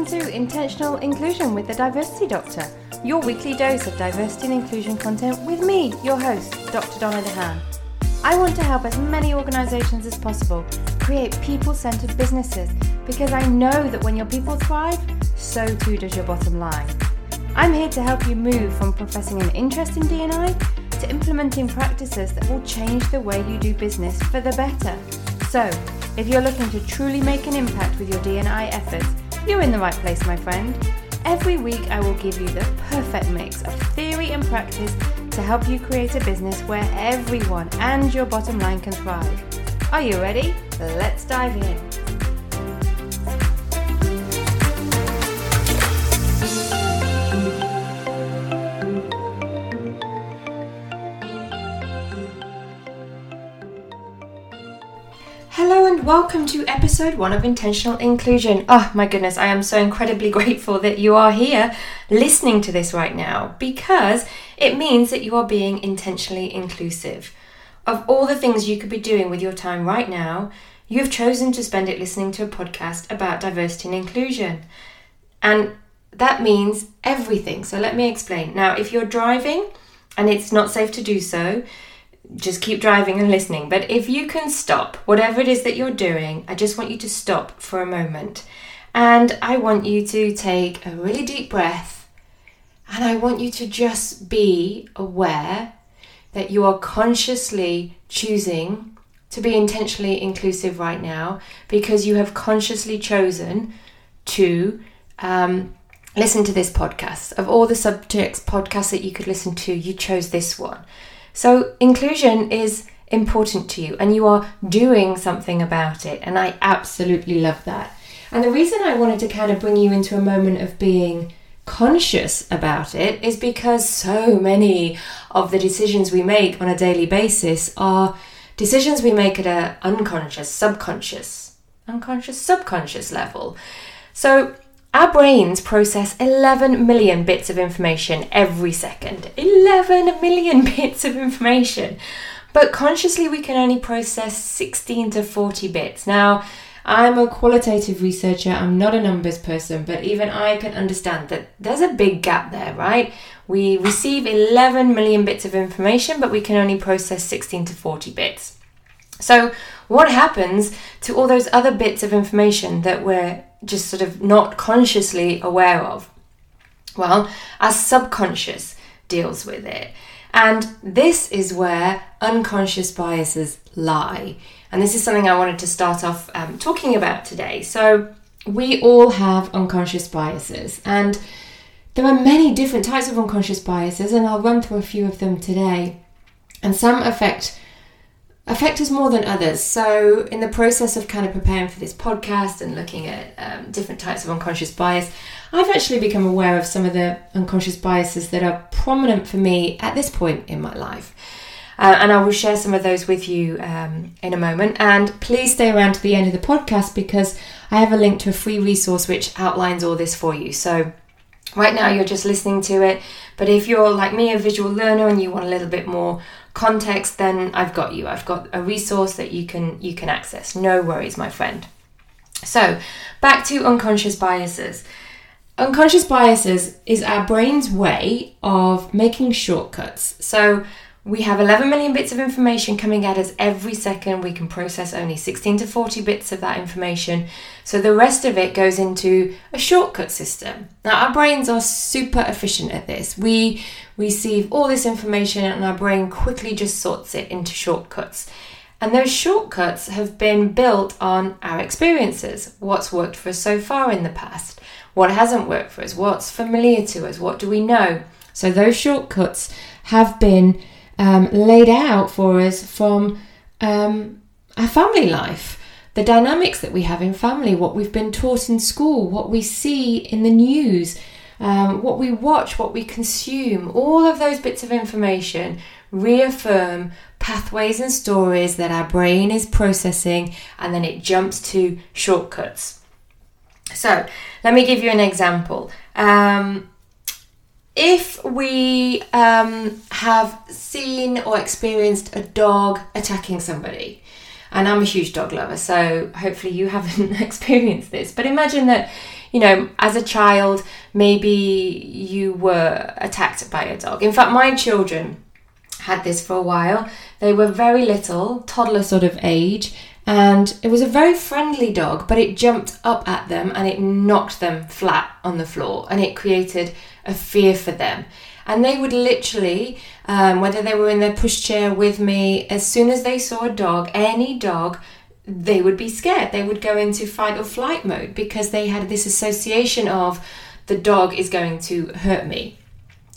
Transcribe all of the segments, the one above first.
welcome to Intentional Inclusion with the Diversity Doctor, your weekly dose of diversity and inclusion content with me, your host, Dr. Donna DeHaan. I want to help as many organisations as possible create people centred businesses because I know that when your people thrive, so too does your bottom line. I'm here to help you move from professing an interest in D&I to implementing practices that will change the way you do business for the better. So, if you're looking to truly make an impact with your D&I efforts, you're in the right place, my friend. Every week, I will give you the perfect mix of theory and practice to help you create a business where everyone and your bottom line can thrive. Are you ready? Let's dive in. Welcome to episode one of Intentional Inclusion. Oh my goodness, I am so incredibly grateful that you are here listening to this right now because it means that you are being intentionally inclusive. Of all the things you could be doing with your time right now, you've chosen to spend it listening to a podcast about diversity and inclusion. And that means everything. So let me explain. Now, if you're driving and it's not safe to do so, just keep driving and listening. But if you can stop, whatever it is that you're doing, I just want you to stop for a moment. And I want you to take a really deep breath. And I want you to just be aware that you are consciously choosing to be intentionally inclusive right now because you have consciously chosen to um, listen to this podcast. Of all the subjects podcasts that you could listen to, you chose this one. So, inclusion is important to you and you are doing something about it. And I absolutely love that. And the reason I wanted to kind of bring you into a moment of being conscious about it is because so many of the decisions we make on a daily basis are decisions we make at an unconscious, subconscious, unconscious, subconscious level. So our brains process 11 million bits of information every second. 11 million bits of information. But consciously, we can only process 16 to 40 bits. Now, I'm a qualitative researcher, I'm not a numbers person, but even I can understand that there's a big gap there, right? We receive 11 million bits of information, but we can only process 16 to 40 bits. So, what happens to all those other bits of information that we're just sort of not consciously aware of? Well, our subconscious deals with it. And this is where unconscious biases lie. And this is something I wanted to start off um, talking about today. So, we all have unconscious biases, and there are many different types of unconscious biases, and I'll run through a few of them today. And some affect affect us more than others. So, in the process of kind of preparing for this podcast and looking at um, different types of unconscious bias, I've actually become aware of some of the unconscious biases that are prominent for me at this point in my life. Uh, and I will share some of those with you um, in a moment. And please stay around to the end of the podcast because I have a link to a free resource which outlines all this for you. So, right now you're just listening to it, but if you're like me, a visual learner, and you want a little bit more context, then I've got you. I've got a resource that you can you can access. No worries, my friend. So, back to unconscious biases. Unconscious biases is our brain's way of making shortcuts. So, we have 11 million bits of information coming at us every second. We can process only 16 to 40 bits of that information. So the rest of it goes into a shortcut system. Now, our brains are super efficient at this. We receive all this information and our brain quickly just sorts it into shortcuts. And those shortcuts have been built on our experiences what's worked for us so far in the past, what hasn't worked for us, what's familiar to us, what do we know. So those shortcuts have been um, laid out for us from um, our family life. The dynamics that we have in family, what we've been taught in school, what we see in the news, um, what we watch, what we consume, all of those bits of information reaffirm pathways and stories that our brain is processing, and then it jumps to shortcuts. So, let me give you an example. Um, if we um, have seen or experienced a dog attacking somebody, and I'm a huge dog lover, so hopefully you haven't experienced this, but imagine that you know, as a child, maybe you were attacked by a dog. In fact, my children had this for a while. They were very little, toddler sort of age, and it was a very friendly dog, but it jumped up at them and it knocked them flat on the floor and it created a fear for them. And they would literally, um, whether they were in their pushchair with me, as soon as they saw a dog, any dog, they would be scared. They would go into fight or flight mode because they had this association of the dog is going to hurt me.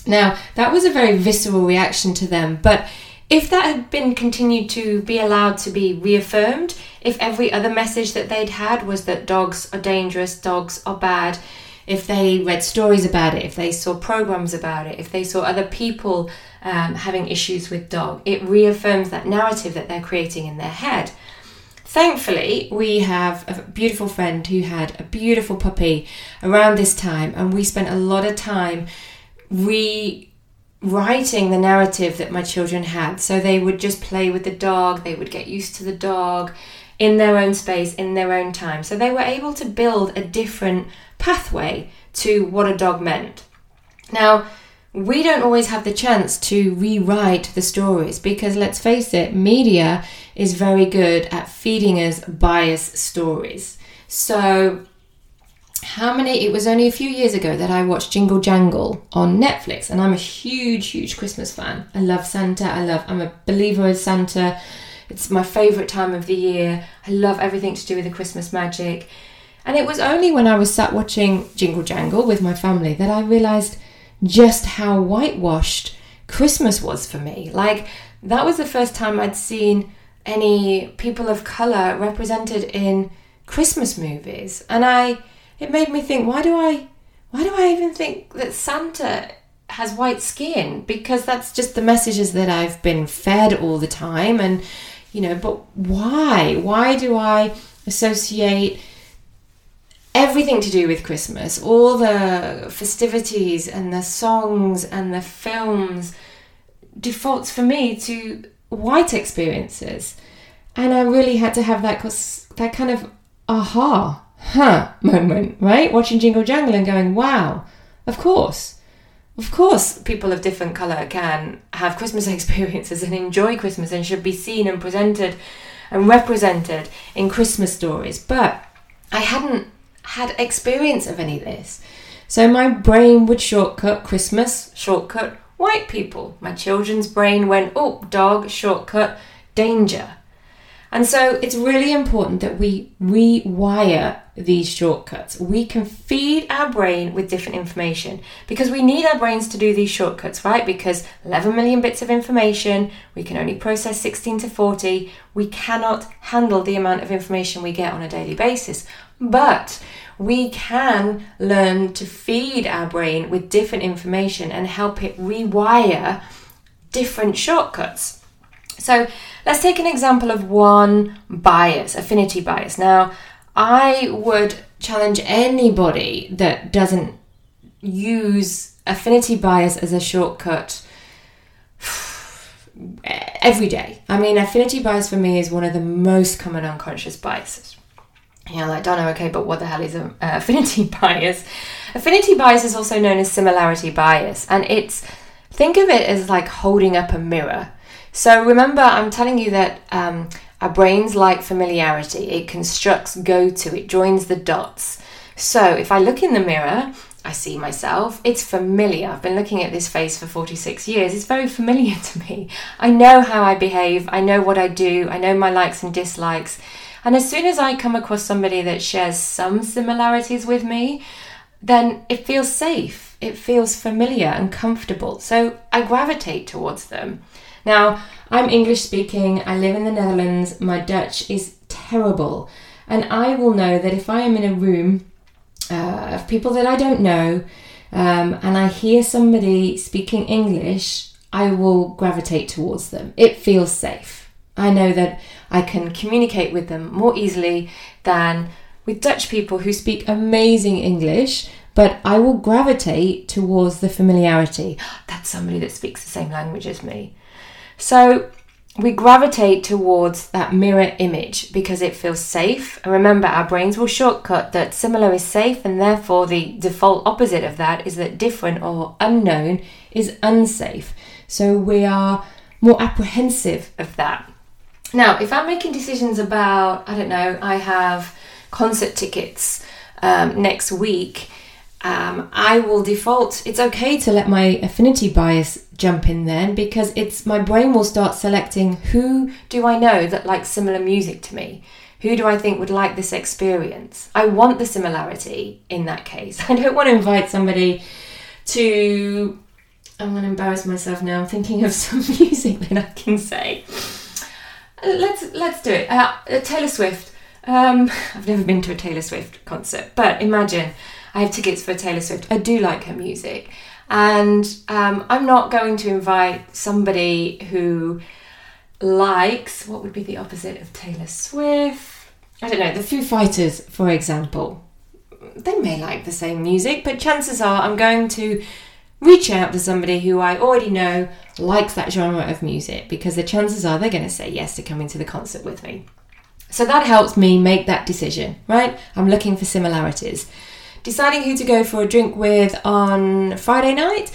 Now, that was a very visceral reaction to them, but if that had been continued to be allowed to be reaffirmed, if every other message that they'd had was that dogs are dangerous, dogs are bad, if they read stories about it, if they saw programs about it, if they saw other people um, having issues with dog, it reaffirms that narrative that they're creating in their head. Thankfully, we have a beautiful friend who had a beautiful puppy around this time, and we spent a lot of time rewriting the narrative that my children had. So they would just play with the dog, they would get used to the dog in their own space, in their own time. So they were able to build a different pathway to what a dog meant. Now, we don't always have the chance to rewrite the stories because let's face it, media is very good at feeding us biased stories. So how many it was only a few years ago that I watched Jingle Jangle on Netflix and I'm a huge huge Christmas fan. I love Santa. I love I'm a believer in Santa. It's my favorite time of the year. I love everything to do with the Christmas magic. And it was only when I was sat watching Jingle Jangle with my family that I realized just how whitewashed Christmas was for me. Like that was the first time I'd seen any people of color represented in Christmas movies. And I it made me think, why do I why do I even think that Santa has white skin? Because that's just the messages that I've been fed all the time and you know, but why? Why do I associate everything to do with Christmas, all the festivities and the songs and the films defaults for me to white experiences. And I really had to have that that kind of aha huh moment, right? Watching Jingle Jangle and going, wow, of course. Of course, people of different colour can have Christmas experiences and enjoy Christmas and should be seen and presented and represented in Christmas stories. But I hadn't had experience of any of this. So my brain would shortcut Christmas, shortcut white people. My children's brain went, oh, dog, shortcut, danger. And so it's really important that we rewire these shortcuts. We can feed our brain with different information because we need our brains to do these shortcuts, right? Because 11 million bits of information, we can only process 16 to 40. We cannot handle the amount of information we get on a daily basis. But we can learn to feed our brain with different information and help it rewire different shortcuts. So let's take an example of one bias, affinity bias. Now, I would challenge anybody that doesn't use affinity bias as a shortcut every day. I mean, affinity bias for me is one of the most common unconscious biases. You know, like, Donna, okay, but what the hell is an affinity bias? Affinity bias is also known as similarity bias, and it's think of it as like holding up a mirror. So remember, I'm telling you that um, our brains like familiarity. It constructs go to, it joins the dots. So if I look in the mirror, I see myself. It's familiar. I've been looking at this face for 46 years. It's very familiar to me. I know how I behave. I know what I do. I know my likes and dislikes. And as soon as I come across somebody that shares some similarities with me, then it feels safe. It feels familiar and comfortable. So I gravitate towards them. Now, I'm English speaking, I live in the Netherlands, my Dutch is terrible, and I will know that if I am in a room uh, of people that I don't know um, and I hear somebody speaking English, I will gravitate towards them. It feels safe. I know that I can communicate with them more easily than with Dutch people who speak amazing English, but I will gravitate towards the familiarity. That's somebody that speaks the same language as me. So we gravitate towards that mirror image because it feels safe. And remember, our brains will shortcut that similar is safe, and therefore the default opposite of that is that different or unknown is unsafe. So we are more apprehensive of that. Now, if I'm making decisions about, I don't know, I have concert tickets um, next week um, I will default. It's okay to let my affinity bias jump in then because it's my brain will start selecting who do I know that likes similar music to me? Who do I think would like this experience? I want the similarity in that case. I don't want to invite somebody to. I'm going to embarrass myself now. I'm thinking of some music that I can say. Let's let's do it. Uh, Taylor Swift. Um, I've never been to a Taylor Swift concert, but imagine I have tickets for Taylor Swift. I do like her music. And um, I'm not going to invite somebody who likes, what would be the opposite of Taylor Swift? I don't know, the Foo Fighters, for example. They may like the same music, but chances are I'm going to reach out to somebody who I already know likes that genre of music because the chances are they're going to say yes to coming to the concert with me. So that helps me make that decision, right? I'm looking for similarities deciding who to go for a drink with on Friday night,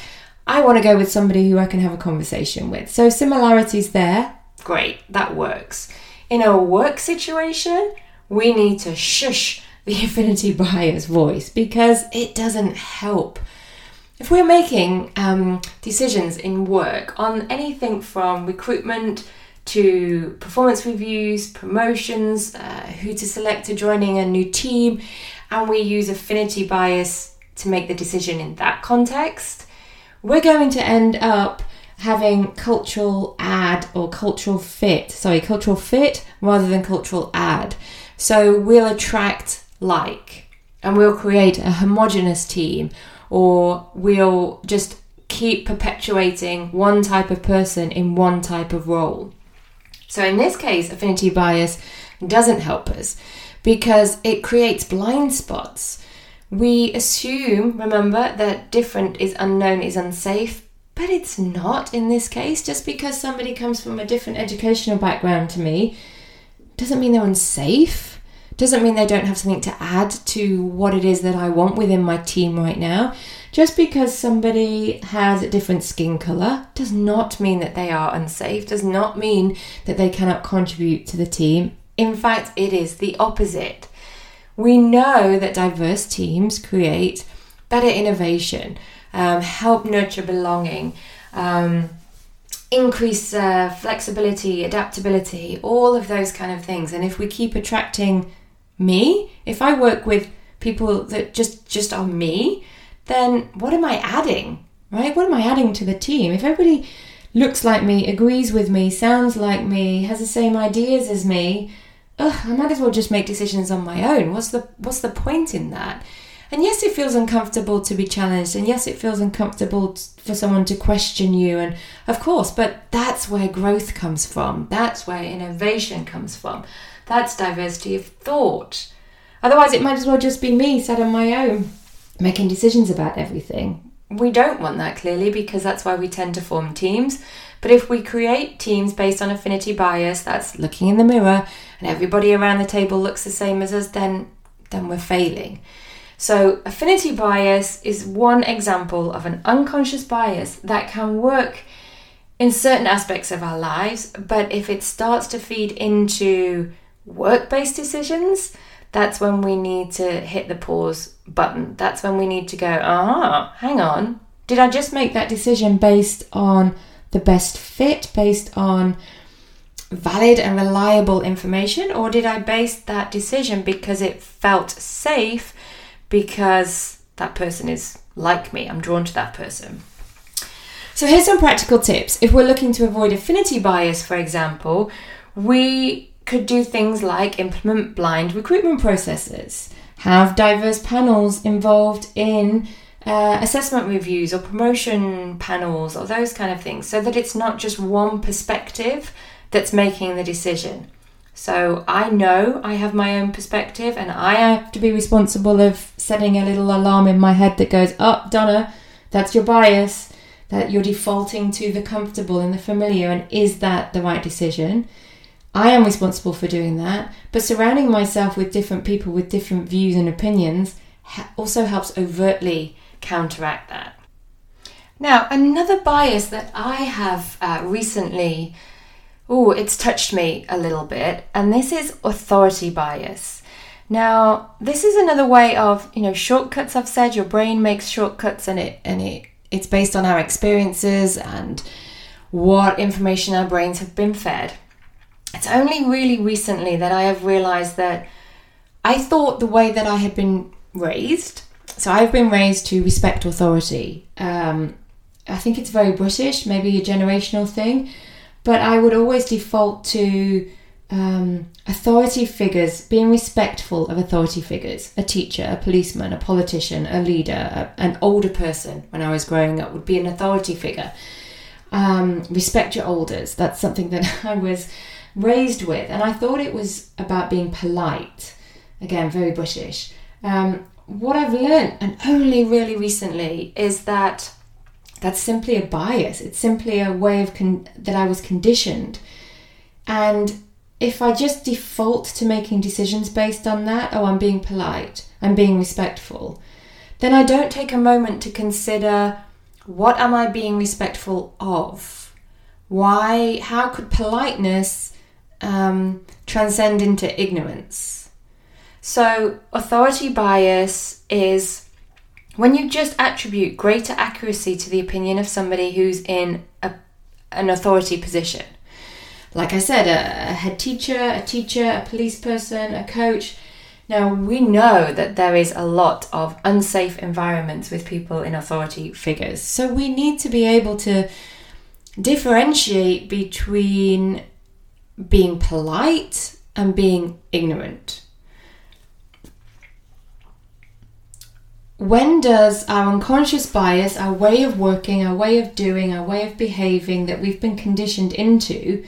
I want to go with somebody who I can have a conversation with. So similarities there, great, that works. In a work situation, we need to shush the affinity bias voice because it doesn't help. If we're making um, decisions in work on anything from recruitment to performance reviews, promotions, uh, who to select to joining a new team, and we use affinity bias to make the decision in that context, we're going to end up having cultural add or cultural fit, sorry, cultural fit rather than cultural add. So we'll attract like and we'll create a homogenous team or we'll just keep perpetuating one type of person in one type of role. So in this case, affinity bias doesn't help us because it creates blind spots. We assume, remember, that different is unknown is unsafe, but it's not in this case. Just because somebody comes from a different educational background to me doesn't mean they're unsafe, doesn't mean they don't have something to add to what it is that I want within my team right now. Just because somebody has a different skin colour does not mean that they are unsafe, does not mean that they cannot contribute to the team. In fact, it is the opposite. We know that diverse teams create better innovation, um, help nurture belonging, um, increase uh, flexibility, adaptability, all of those kind of things. And if we keep attracting me, if I work with people that just just are me, then what am I adding? Right? What am I adding to the team? If everybody looks like me, agrees with me, sounds like me, has the same ideas as me, ugh, I might as well just make decisions on my own. What's the what's the point in that? And yes, it feels uncomfortable to be challenged, and yes, it feels uncomfortable for someone to question you, and of course, but that's where growth comes from. That's where innovation comes from. That's diversity of thought. Otherwise, it might as well just be me sat on my own, making decisions about everything. We don't want that clearly because that's why we tend to form teams. But if we create teams based on affinity bias, that's looking in the mirror and everybody around the table looks the same as us, then then we're failing. So affinity bias is one example of an unconscious bias that can work in certain aspects of our lives, but if it starts to feed into work-based decisions, that's when we need to hit the pause button. That's when we need to go, ah, hang on. Did I just make that decision based on the best fit, based on valid and reliable information, or did I base that decision because it felt safe because that person is like me? I'm drawn to that person. So, here's some practical tips. If we're looking to avoid affinity bias, for example, we could do things like implement blind recruitment processes, have diverse panels involved in uh, assessment reviews or promotion panels or those kind of things so that it's not just one perspective that's making the decision. So I know I have my own perspective and I have to be responsible of setting a little alarm in my head that goes, Up, oh, Donna, that's your bias. that you're defaulting to the comfortable and the familiar, and is that the right decision? I am responsible for doing that, but surrounding myself with different people with different views and opinions also helps overtly counteract that. Now, another bias that I have uh, recently, oh, it's touched me a little bit, and this is authority bias. Now, this is another way of, you know, shortcuts. I've said your brain makes shortcuts, and it and it it's based on our experiences and what information our brains have been fed. It's only really recently that I have realized that I thought the way that I had been raised, so I've been raised to respect authority. Um, I think it's very British, maybe a generational thing, but I would always default to um, authority figures, being respectful of authority figures, a teacher, a policeman, a politician, a leader, a, an older person when I was growing up would be an authority figure. Um, respect your elders. That's something that I was raised with, and I thought it was about being polite. Again, very British. Um, what I've learned, and only really recently, is that that's simply a bias. It's simply a way of con- that I was conditioned, and if I just default to making decisions based on that, oh, I'm being polite, I'm being respectful, then I don't take a moment to consider what am I being respectful of? Why, how could politeness um, transcend into ignorance? So, authority bias is when you just attribute greater accuracy to the opinion of somebody who's in a, an authority position like I said, a, a head teacher, a teacher, a police person, a coach. Now, we know that there is a lot of unsafe environments with people in authority figures. So we need to be able to differentiate between being polite and being ignorant. When does our unconscious bias, our way of working, our way of doing, our way of behaving that we've been conditioned into,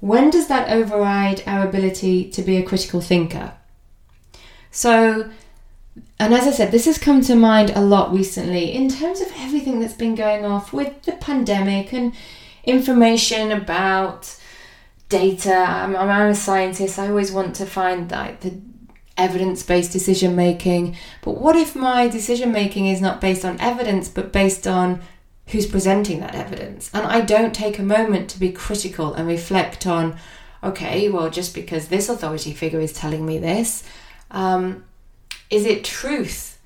when does that override our ability to be a critical thinker? So, and as I said, this has come to mind a lot recently in terms of everything that's been going off with the pandemic and information about data. I'm, I'm a scientist. I always want to find like the evidence-based decision making. But what if my decision making is not based on evidence, but based on who's presenting that evidence. And I don't take a moment to be critical and reflect on, okay, well, just because this authority figure is telling me this, um, is it truth?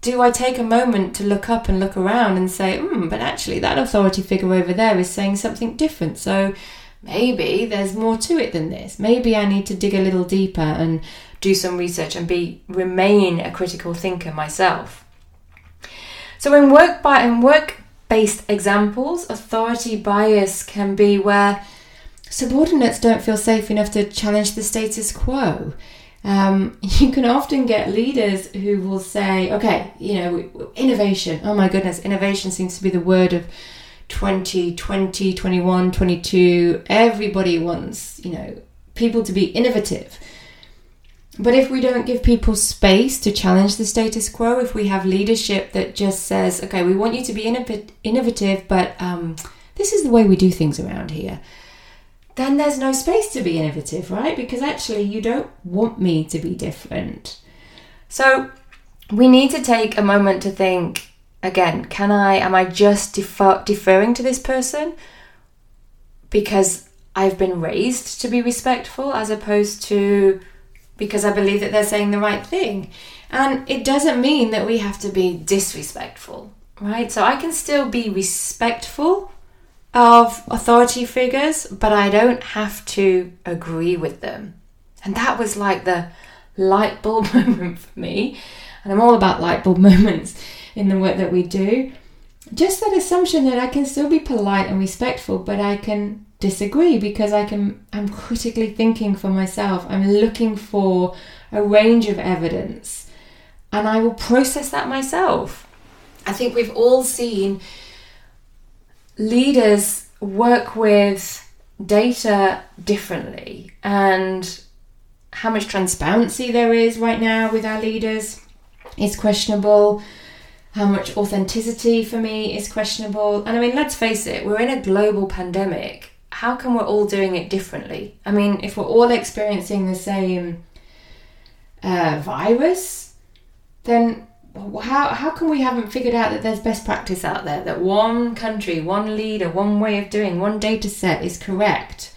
Do I take a moment to look up and look around and say, hmm, but actually that authority figure over there is saying something different. So maybe there's more to it than this. Maybe I need to dig a little deeper and do some research and be remain a critical thinker myself. So in work by in work based examples, authority bias can be where subordinates don't feel safe enough to challenge the status quo. Um, you can often get leaders who will say, okay, you know, innovation. Oh my goodness, innovation seems to be the word of 2020, 21, 22. Everybody wants, you know, people to be innovative. But if we don't give people space to challenge the status quo, if we have leadership that just says, okay, we want you to be innovative, but um, this is the way we do things around here, then there's no space to be innovative, right? Because actually, you don't want me to be different. So we need to take a moment to think again, can I, am I just defer, deferring to this person because I've been raised to be respectful as opposed to because I believe that they're saying the right thing. And it doesn't mean that we have to be disrespectful, right? So I can still be respectful of authority figures, but I don't have to agree with them. And that was like the light bulb moment for me. And I'm all about light bulb moments in the work that we do. Just that assumption that I can still be polite and respectful, but I can disagree because I can I'm critically thinking for myself. I'm looking for a range of evidence and I will process that myself. I think we've all seen leaders work with data differently and how much transparency there is right now with our leaders is questionable. How much authenticity for me is questionable. And I mean, let's face it, we're in a global pandemic. How come we're all doing it differently? I mean, if we're all experiencing the same uh, virus, then how, how come we haven't figured out that there's best practice out there? That one country, one leader, one way of doing, one data set is correct?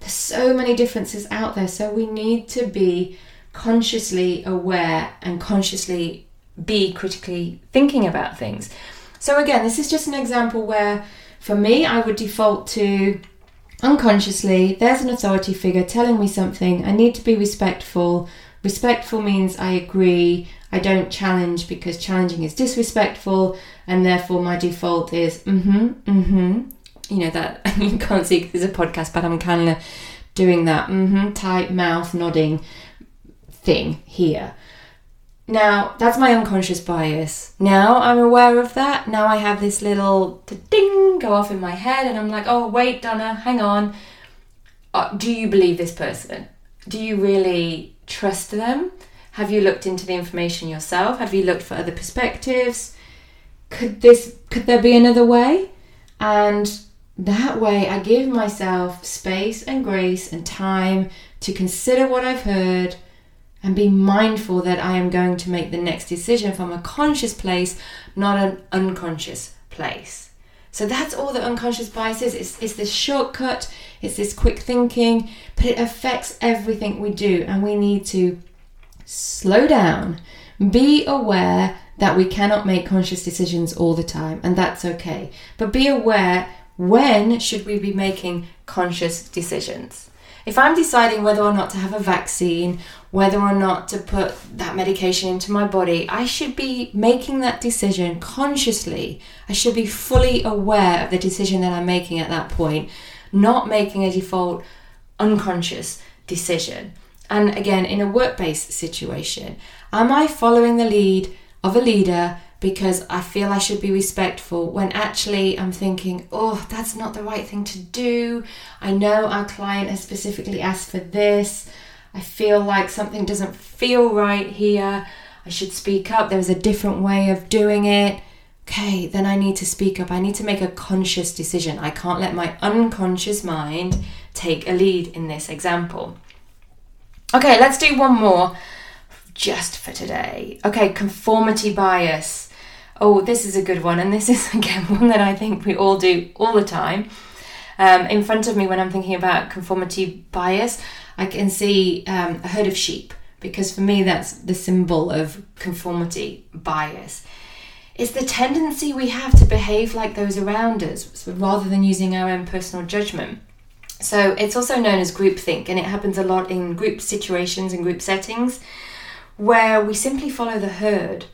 There's so many differences out there, so we need to be consciously aware and consciously be critically thinking about things. So, again, this is just an example where for me, I would default to unconsciously, there's an authority figure telling me something, I need to be respectful. Respectful means I agree, I don't challenge because challenging is disrespectful, and therefore my default is mm hmm, mm hmm. You know, that you can't see because it's a podcast, but I'm kind of doing that mm hmm tight mouth nodding thing here. Now, that's my unconscious bias. Now I'm aware of that. Now I have this little ding go off in my head, and I'm like, oh, wait, Donna, hang on. Uh, do you believe this person? Do you really trust them? Have you looked into the information yourself? Have you looked for other perspectives? Could this could there be another way? And that way I give myself space and grace and time to consider what I've heard and be mindful that I am going to make the next decision from a conscious place, not an unconscious place. So that's all that unconscious bias is. It's, it's this shortcut, it's this quick thinking, but it affects everything we do, and we need to slow down, be aware that we cannot make conscious decisions all the time, and that's okay. But be aware when should we be making conscious decisions. If I'm deciding whether or not to have a vaccine whether or not to put that medication into my body, I should be making that decision consciously. I should be fully aware of the decision that I'm making at that point, not making a default unconscious decision. And again, in a work based situation, am I following the lead of a leader because I feel I should be respectful when actually I'm thinking, oh, that's not the right thing to do. I know our client has specifically asked for this. I feel like something doesn't feel right here. I should speak up. There's a different way of doing it. Okay, then I need to speak up. I need to make a conscious decision. I can't let my unconscious mind take a lead in this example. Okay, let's do one more just for today. Okay, conformity bias. Oh, this is a good one, and this is again one that I think we all do all the time. Um, in front of me, when I'm thinking about conformity bias, I can see um, a herd of sheep because for me that's the symbol of conformity bias. It's the tendency we have to behave like those around us rather than using our own personal judgment. So it's also known as groupthink, and it happens a lot in group situations and group settings where we simply follow the herd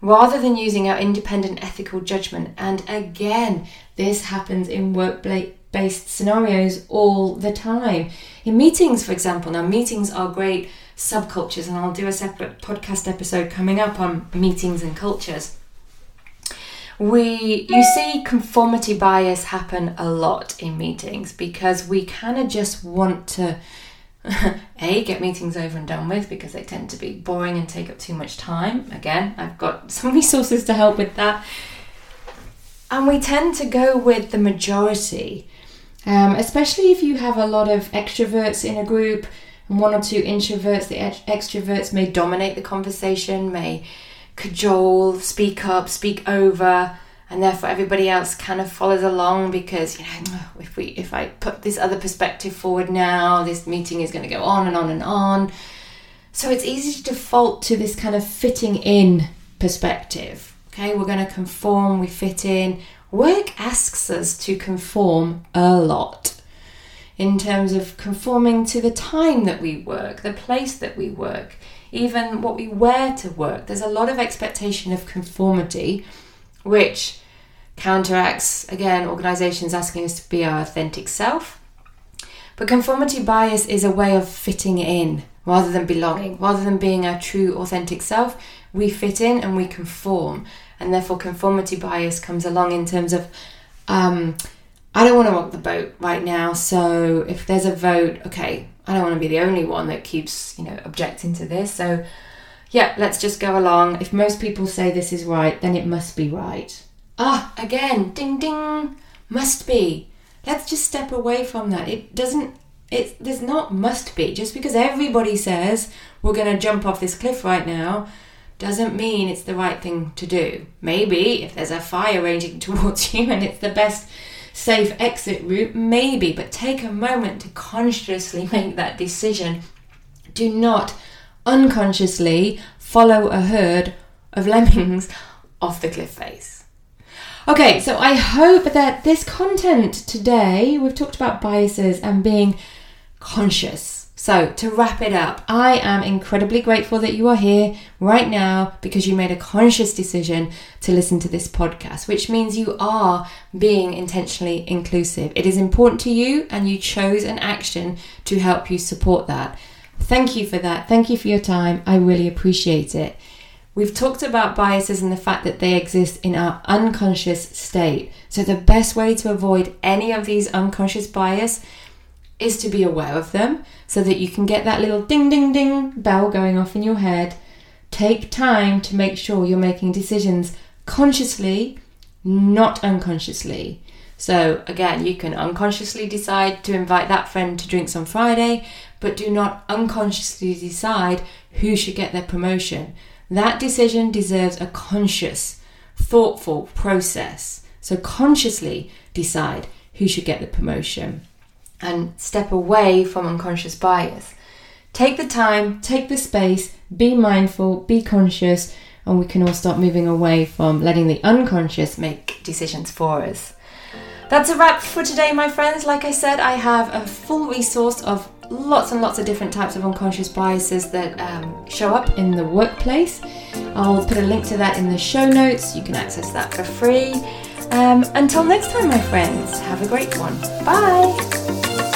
rather than using our independent ethical judgment. And again, this happens in workplace based scenarios all the time. In meetings, for example, now meetings are great subcultures, and I'll do a separate podcast episode coming up on meetings and cultures. We you see conformity bias happen a lot in meetings because we kind of just want to a get meetings over and done with because they tend to be boring and take up too much time. Again, I've got some resources to help with that. And we tend to go with the majority um, especially if you have a lot of extroverts in a group and one or two introverts, the extroverts may dominate the conversation, may cajole, speak up, speak over, and therefore everybody else kind of follows along because you know if we if I put this other perspective forward now, this meeting is going to go on and on and on. So it's easy to default to this kind of fitting in perspective. Okay, we're going to conform, we fit in, Work asks us to conform a lot in terms of conforming to the time that we work, the place that we work, even what we wear to work. There's a lot of expectation of conformity, which counteracts, again, organizations asking us to be our authentic self. But conformity bias is a way of fitting in rather than belonging, rather than being our true authentic self. We fit in and we conform and therefore conformity bias comes along in terms of um, I don't want to rock the boat right now. So if there's a vote, okay, I don't want to be the only one that keeps you know objecting to this. So yeah, let's just go along. If most people say this is right, then it must be right. Ah, again, ding ding, must be. Let's just step away from that. It doesn't, it's, there's not must be. Just because everybody says we're going to jump off this cliff right now doesn't mean it's the right thing to do. Maybe if there's a fire raging towards you and it's the best safe exit route, maybe, but take a moment to consciously make that decision. Do not unconsciously follow a herd of lemmings off the cliff face. Okay, so I hope that this content today, we've talked about biases and being conscious so, to wrap it up, I am incredibly grateful that you are here right now because you made a conscious decision to listen to this podcast, which means you are being intentionally inclusive. It is important to you and you chose an action to help you support that. Thank you for that. Thank you for your time. I really appreciate it. We've talked about biases and the fact that they exist in our unconscious state. So, the best way to avoid any of these unconscious bias is to be aware of them so that you can get that little ding ding ding bell going off in your head. Take time to make sure you're making decisions consciously, not unconsciously. So, again, you can unconsciously decide to invite that friend to drinks on Friday, but do not unconsciously decide who should get their promotion. That decision deserves a conscious, thoughtful process. So, consciously decide who should get the promotion and step away from unconscious bias. Take the time, take the space, be mindful, be conscious, and we can all start moving away from letting the unconscious make decisions for us. That's a wrap for today, my friends. Like I said, I have a full resource of lots and lots of different types of unconscious biases that um, show up in the workplace. I'll put a link to that in the show notes. You can access that for free. Um, until next time, my friends, have a great one. Bye.